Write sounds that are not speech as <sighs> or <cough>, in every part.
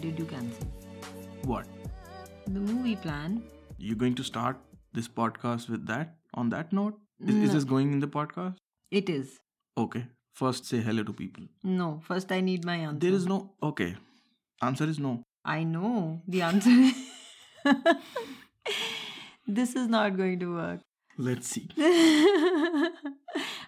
did you cancel? What? The movie plan. You're going to start this podcast with that? On that note? Is, is this going in the podcast? It is. Okay. First say hello to people. No, first I need my answer. There is no okay. Answer is no. I know the answer. is- this is not going to work. Let's see.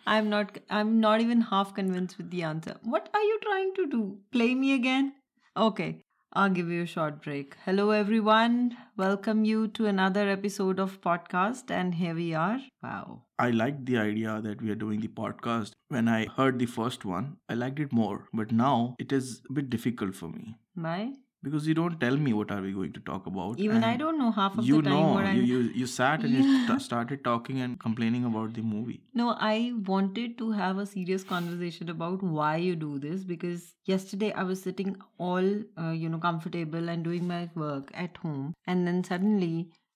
I'm not I'm not even half convinced with the answer. What are you trying to do? Play me again? Okay. I'll give you a short break. Hello everyone. Welcome you to another episode of podcast and here we are. Wow. I liked the idea that we are doing the podcast. When I heard the first one, I liked it more. But now it is a bit difficult for me. Why? Because you don't tell me what are we going to talk about. Even I don't know half of You the time know, what I'm you, you you sat and you <laughs> Yeah. st- started talking and complaining about the movie. No, I wanted to have a serious conversation about why you do this because yesterday I was sitting all, uh, you know, comfortable and doing my work at home, and then suddenly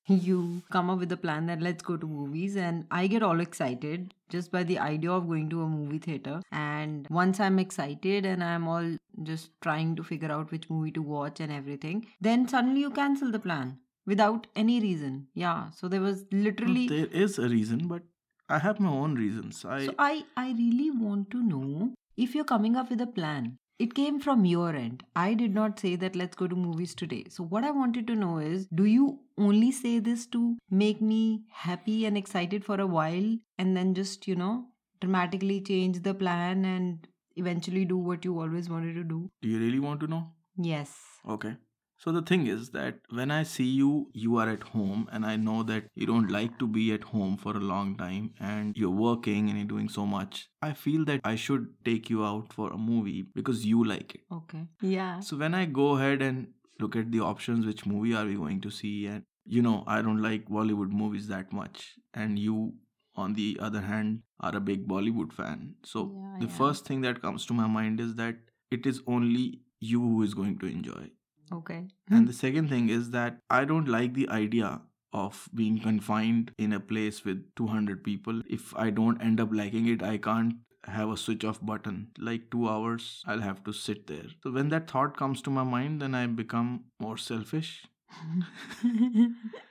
you come up with a plan that let's go to movies, and I get all excited just by the idea of going to a movie theater. And once I'm excited and I'm all just trying to figure out which movie to watch and everything, then suddenly you cancel the plan without any reason. Yeah, so there was literally. there is a reason, but I have my own reasons. I So I, I really want to know if you're coming up with a plan. It came from your end. I did not say that let's go to movies today. So what I wanted to know is do you only say this to make me happy and excited for a while and then just, you know, dramatically change the plan and eventually do what you always wanted to do? do you really want to know? Yes. Okay. So the thing is that when I see you, you are at home, and I know that you don't like to be at home for a long time, and you're working and you're doing so much. I feel that I should take you out for a movie because you like it. Okay. Yeah. So when I go ahead and look at the options, which movie are we going to see, and you know, I don't like Bollywood movies that much, and you, on the other hand, are a big Bollywood fan. So Yeah, the yeah. first thing that comes to my mind is that it is only you who is going to enjoy. Okay. And hmm. the second thing is that I don't like the idea of being confined in a place with 200 people. If I don't end up liking it, I can't have a switch off button. Like two hours, I'll have to sit there. So when that thought comes to my mind, then I become more selfish. <laughs>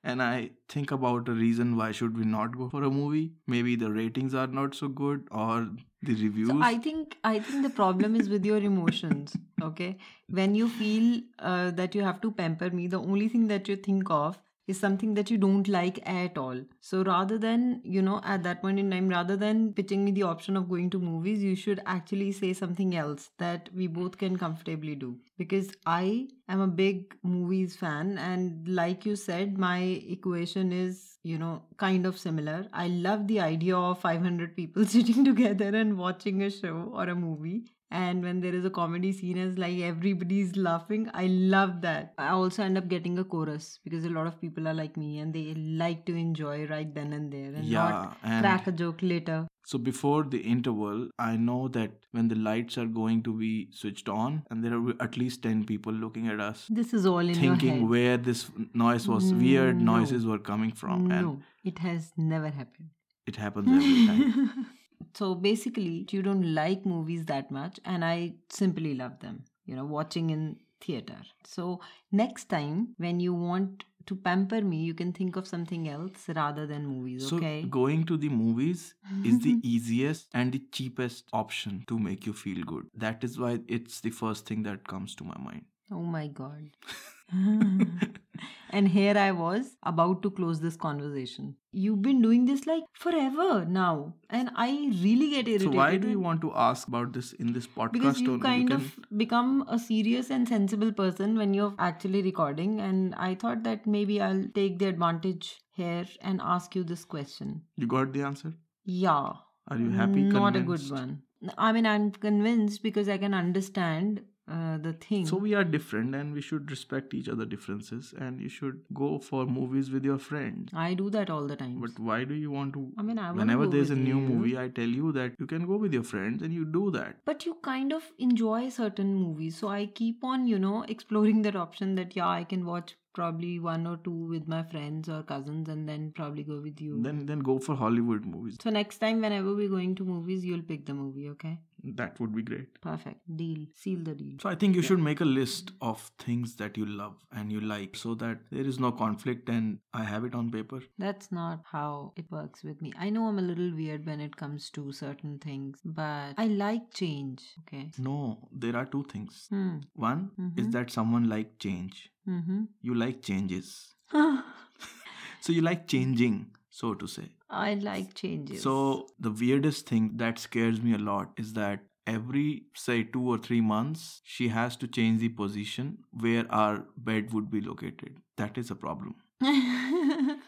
and I think about a reason why should we not go for a movie. Maybe the ratings are not so good or the reviews. So I think I think the problem is with your emotions. Okay, when you feel uh, that you have to pamper me, the only thing that you think of is something that you don't like at all. So rather than you know at that point in time, rather than pitching me the option of going to movies, you should actually say something else that we both can comfortably do. Because I am a big movies fan, and like you said, my equation is you know kind of similar. I love the idea of 500 people <laughs> sitting together and watching a show or a movie. And when there is a comedy scene, as like everybody's laughing, I love that. I also end up getting a chorus because a lot of people are like me and they like to enjoy right then and there and yeah, not and crack a joke later. So before the interval, I know that when the lights are going to be switched on, and there are at least 10 people looking at us, This is all in your thinking where this noise was, mm, weird noises were coming from, and no, it has never happened. it happens every time. <laughs> so basically, you don't like movies that much, and I simply love them. You know, watching in theater. So next time when you want to pamper me, you can think of something else rather than movies. So Okay. going to the movies is the <laughs> easiest and the cheapest option to make you feel good. That is why it's the first thing that comes to my mind. Oh my god. <laughs> and here I was about to close this conversation. You've been doing this like forever now, and I really get irritated. So why do you want to ask about this in this podcast? because you kind can- of become a serious and sensible person when you're actually recording and i thought that maybe i'll take the advantage here and ask you this question you got the answer. yeah Are you happy? not a good one i mean i'm convinced because i can understand uh, the thing So we are different and we should respect each other differences and you should go for movies with your friends. i do that all the time But why do you want to i mean i whenever there's a new you. movie I tell you that you can go with your friends and you do that. but you kind of enjoy certain movies so i keep on you know <laughs> exploring that option that yeah i can watch probably one or two with my friends or cousins and then probably go with you Then then go for Hollywood movies. so next time whenever we're going to movies you'll pick the movie okay That would be great. Perfect. Deal. Seal the deal. So I think you Yeah. should make a list of things that you love and you like so that there is no conflict and I have it on paper. That's not how it works with me. I know I'm a little weird when it comes to certain things, but I like change. Okay. No, there are two things. Hmm. One is Mhm. that someone like change. Mm-hmm. You like changes. <laughs> So you like changing, so to say. I like changes. So the weirdest thing that scares me a lot is that every say 2 or 3 months she has to change the position where our bed would be located. That is a problem <laughs>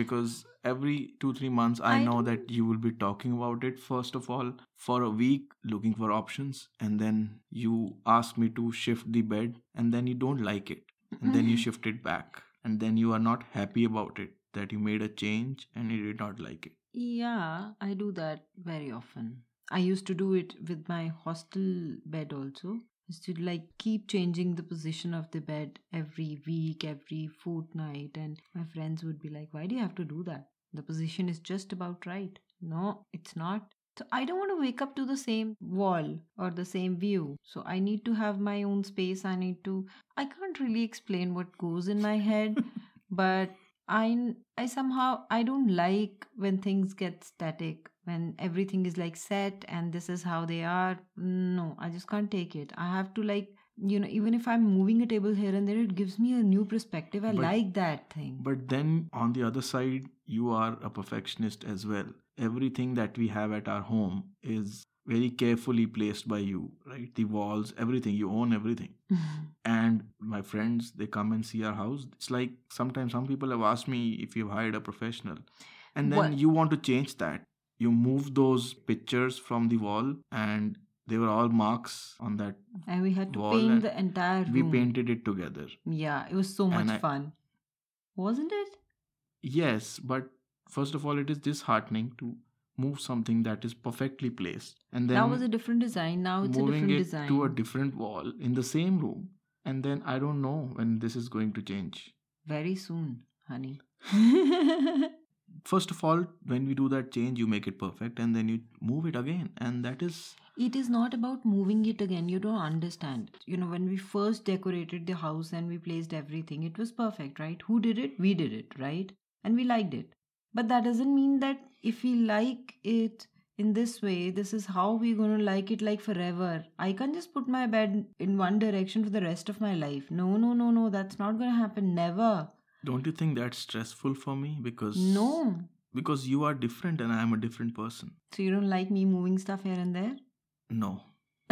because every 2 3 months I, I know don't- that you will be talking about it first of all for a week looking for options and then you ask me to shift the bed and then you don't like it and then you mm-hmm. shift it back and then you are not happy about it that you made a change and you did not like it Yeah, I do that very often. I used to do it with my hostel bed also. I used to like keep changing the position of the bed every week, every fortnight, and my friends would be like, "Why do you have to do that? The position is just about right." No, it's not. So I don't want to wake up to the same wall or the same view. So I need to have my own space. I need to. I can't really explain what goes in my head, <laughs> but I I somehow I don't like when things get static when everything is like set and this is how they are. No, I just can't take it. I have to like you know even if I'm moving a table here and there, it gives me a new perspective. I But- like that thing. But then on the other side, you are a perfectionist as well. Everything that we have at our home is very carefully placed by you, right? The walls, everything. You own everything. Mm-hmm. And my friends, they come and see our house. It's like sometimes some people have asked me if you've hired a professional. And then What- you want to change that. You move those pictures from the wall and they were all marks on that. and we had to paint the entire room. We painted it together. Yeah, it was so much I- fun, wasn't it? Yes, but first of all, it is disheartening to move something that is perfectly placed and then that was a different design. Now it's a moving different it design. to a different wall in the same room. And then I don't know when this is going to change. Very soon, honey. <laughs> First of all, when we do that change, you make it perfect and then you move it again. And that is it is not about moving it again you don't understand you know when we first decorated the house and we placed everything it was perfect right who did it we did it right and we liked it but that doesn't mean that if we like it in this way this is how we're going to like it like forever i can't just put my bed in one direction for the rest of my life no no no no that's not going to happen never don't you think that's stressful for me? Because no Because you are different and I am a different person. so you don't like me moving stuff here and there No. <laughs>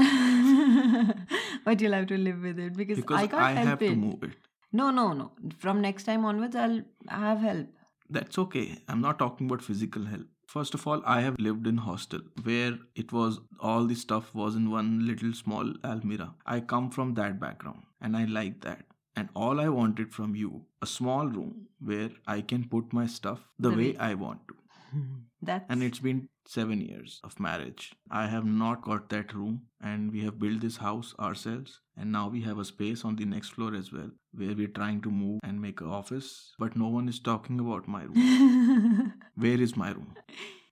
but you'll have to live with it because, Because I can't help have it. to move it. No, no, no. From next time onwards, I'll have help. That's okay. I'm not talking about physical help. First of all, I have lived in hostel where it was all the stuff was in one little small almirah. I come from that background and I like that. And all I wanted from you, a small room where I can put my stuff the, The way, way- I want to. <laughs> Hmm. That's And it's been seven years of marriage. I have not got that room, and we have built this house ourselves. And now we have a space on the next floor as well, where we're trying to move and make an office. But no one is talking about my room. <laughs> Where is my room?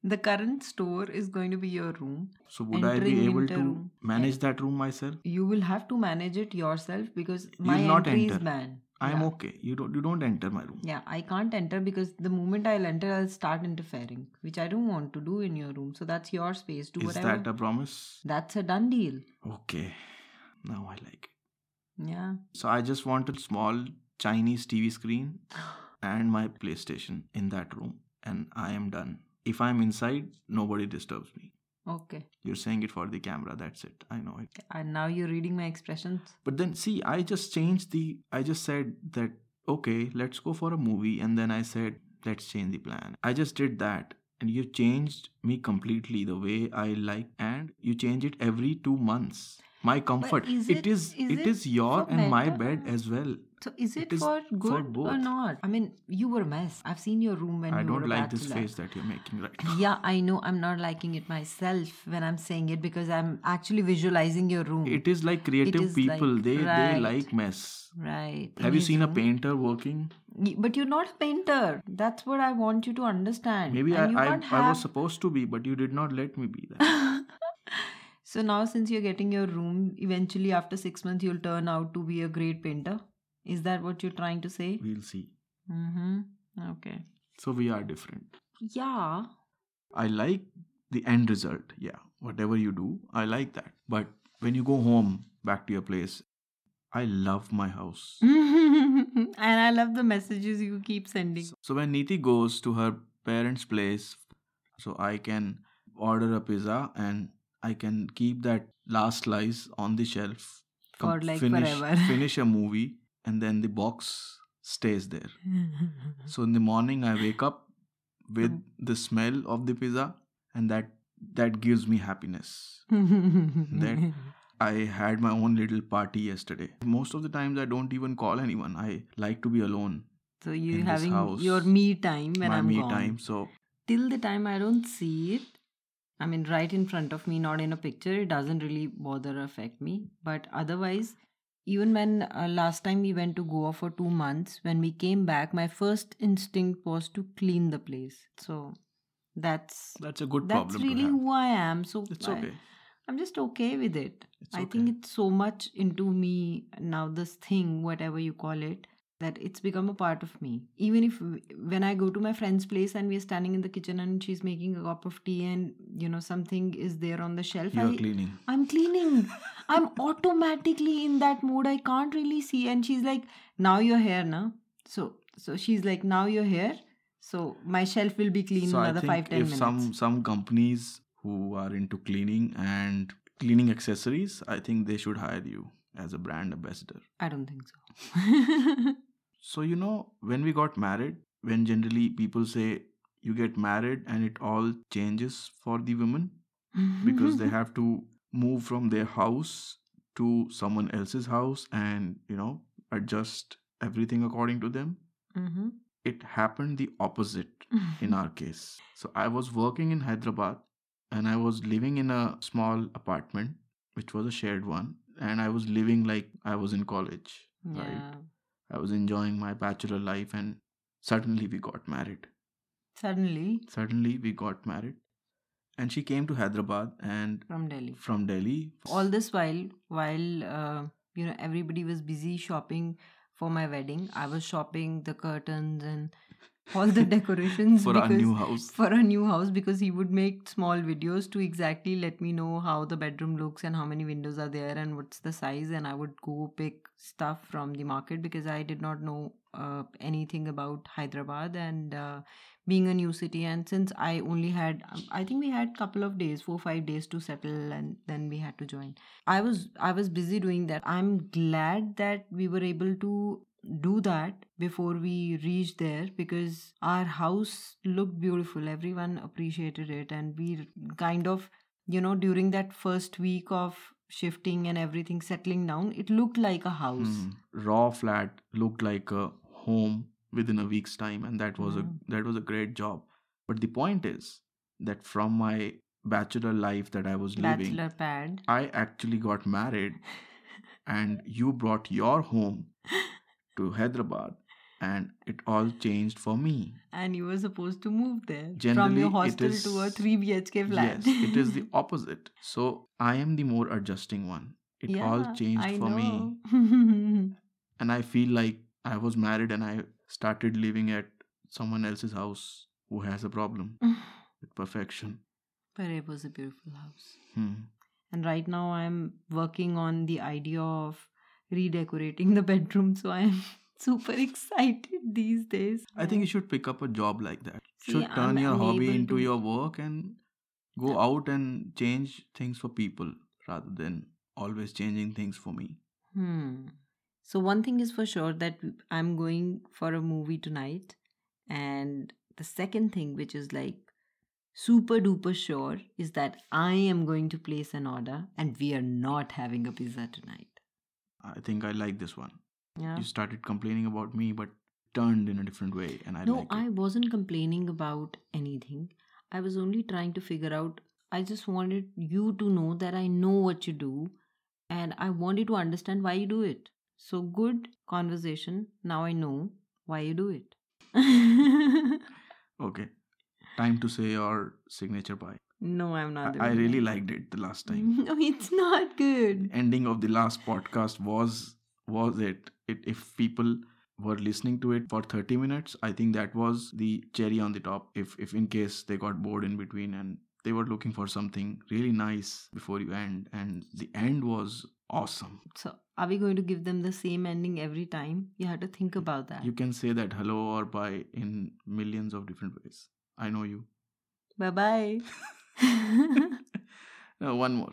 the current store is going to be your room. So would I be able to room. manage that room myself? You will have to manage it yourself because my You'll entry is enter. banned. I am yeah. okay. You don't you don't enter my room. Yeah, I can't enter because the moment I'll enter, I'll start interfering, which I don't want to do in your room. So that's your space. Do Is whatever. that a promise? That's a done deal. Okay. Now I like it. Yeah. So I just want a small Chinese TV screen <sighs> and my PlayStation in that room, and I am done. If I'm inside, nobody disturbs me. Okay. You're saying it for the camera, that's it. I know it. And now you're reading my expressions. But then, see, I just changed the. I just said that, okay, let's go for a movie, and then I said, let's change the plan. I just did that. And you changed me completely the way I like, and you change it every two months. My comfort. it it- is. is it is your and my bed as well. So is it, It is for for good or not? I mean, you were a mess. I've seen your room when I you don't were a like this face that you're making right now. Yeah, I know. I'm not liking it myself when I'm saying it because I'm actually visualizing your room. It is like creative is people. they they right. like mess. right. in Have you his seen a painter working? But you're not a painter. That's what I want you to understand. Maybe And I, I can't I was supposed to be, but you did not let me be that. <laughs> So now, since you're getting your room, eventually after six months, you'll turn out to be a great painter. Is that what you're trying to say? We'll see. Mm-hmm. Okay. So we are different. Yeah. I like the end result. Yeah, whatever you do, I like that. But when you go home back to your place, I love my house. <laughs> and I love the messages you keep sending. So, so when Neeti goes to her parents' place, so I can order a pizza and I can keep that last slice on the shelf. For like finish, forever. finish a movie and then the box stays there. <laughs> So in the morning I wake up with Mm. the smell of the pizza and that that gives me happiness. That- <laughs> I had my own little party yesterday. Most of the times I don't even call anyone. I like to be alone. so you in this having house, your me time when my I'm me gone. time. So Till the time I don't see it, I mean, right in front of me, not in a picture, it doesn't really bother or affect me. But otherwise, even when uh, last time we went to Goa for two months, when we came back, my first instinct was to clean the place. So that's that's a good that's problem really to have. who I am. So It's I- okay. I'm just okay with it. It's I okay. think it's so much into me now, this thing, whatever you call it, that it's become a part of me. Even if when I go to my friend's place and we're standing in the kitchen and she's making a cup of tea and you know something is there on the shelf, You're I, cleaning. I'm cleaning. I'm <laughs> automatically in that mode. I can't really see. And she's like, now you're here, now. So so she's like, now you're here. So my shelf will be clean so in I another think five, ten if minutes. some some companies who are into cleaning and cleaning accessories, I think they should hire you as a brand ambassador. I don't think so. <laughs> So you know when we got married, when generally people say you get married and it all changes for the women because they have to move from their house to someone else's house and you know adjust everything according to them. hmm It happened the opposite in <laughs> our case. So I was working in Hyderabad and I was living in a small apartment, which was a shared one, and I was living like I was in college. Yeah. Right. I was enjoying my bachelor life, and suddenly we got married. Suddenly Suddenly we got married, and she came to Hyderabad and from Delhi. from Delhi. All this while, while uh, you know everybody was busy shopping for my wedding, I was shopping the curtains and all the decorations for our new house. for a new house because he would make small videos to exactly let me know how the bedroom looks and how many windows are there and what's the size. And i would go pick stuff from the market because i did not know uh, anything about hyderabad and uh, being a new city. And since i only had um, i think we had couple of days four five days to settle and then we had to join. I was i was busy doing that. I'm glad that we were able to do that before we reached there because our house looked beautiful everyone appreciated it and we kind of you know during that first week of shifting and everything settling down it looked like a house Hmm. Raw flat looked like a home within a week's time, and that was Mm. a that was a great job. But the point is that from my bachelor life that I was living, bachelor pad I actually got married, <laughs> and you brought your home <laughs> to Hyderabad, and it all changed for me. and you were supposed to move there from your hostel is- to a 3 bhk flat Yes, it is the <laughs> opposite. So I am the more adjusting one. It all changed I for me, <laughs> and I feel like I was married and I started living at someone else's house who has a problem <laughs> with perfection. but it was a beautiful house Hmm. and right now i'm working on the idea of redecorating the bedroom so i'm <laughs> super excited these days I think you should pick up a job like that. See, should turn I'm your hobby into to- your work and go out and change things for people rather than always changing things for me. hmm so one thing is for sure that i'm going for a movie tonight and the second thing which is like super duper sure is that i am going to place an order and we are not having a pizza tonight I think I like this one. yeah You started complaining about me, but turned in a different way, and I no, I wasn't complaining about anything. I was only trying to figure out. I just wanted you to know that I know what you do and I wanted to understand why you do it. So, good conversation. Now I know why you do it. <laughs> Okay. Time to say your signature bye. No, I'm not. I, I really liked it the last time. <laughs> No, it's not good. Ending of the last podcast was was it. It if people were listening to it for 30 minutes, I think that was the cherry on the top. If if in case they got bored in between and they were looking for something really nice before you end, and the end was awesome. So, are we going to give them the same ending every time? You have to think about that. You can say that hello or bye in millions of different ways. I know you. Bye bye. <laughs> <laughs> Uh, one more.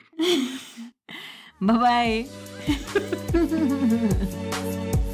bye bye. <laughs>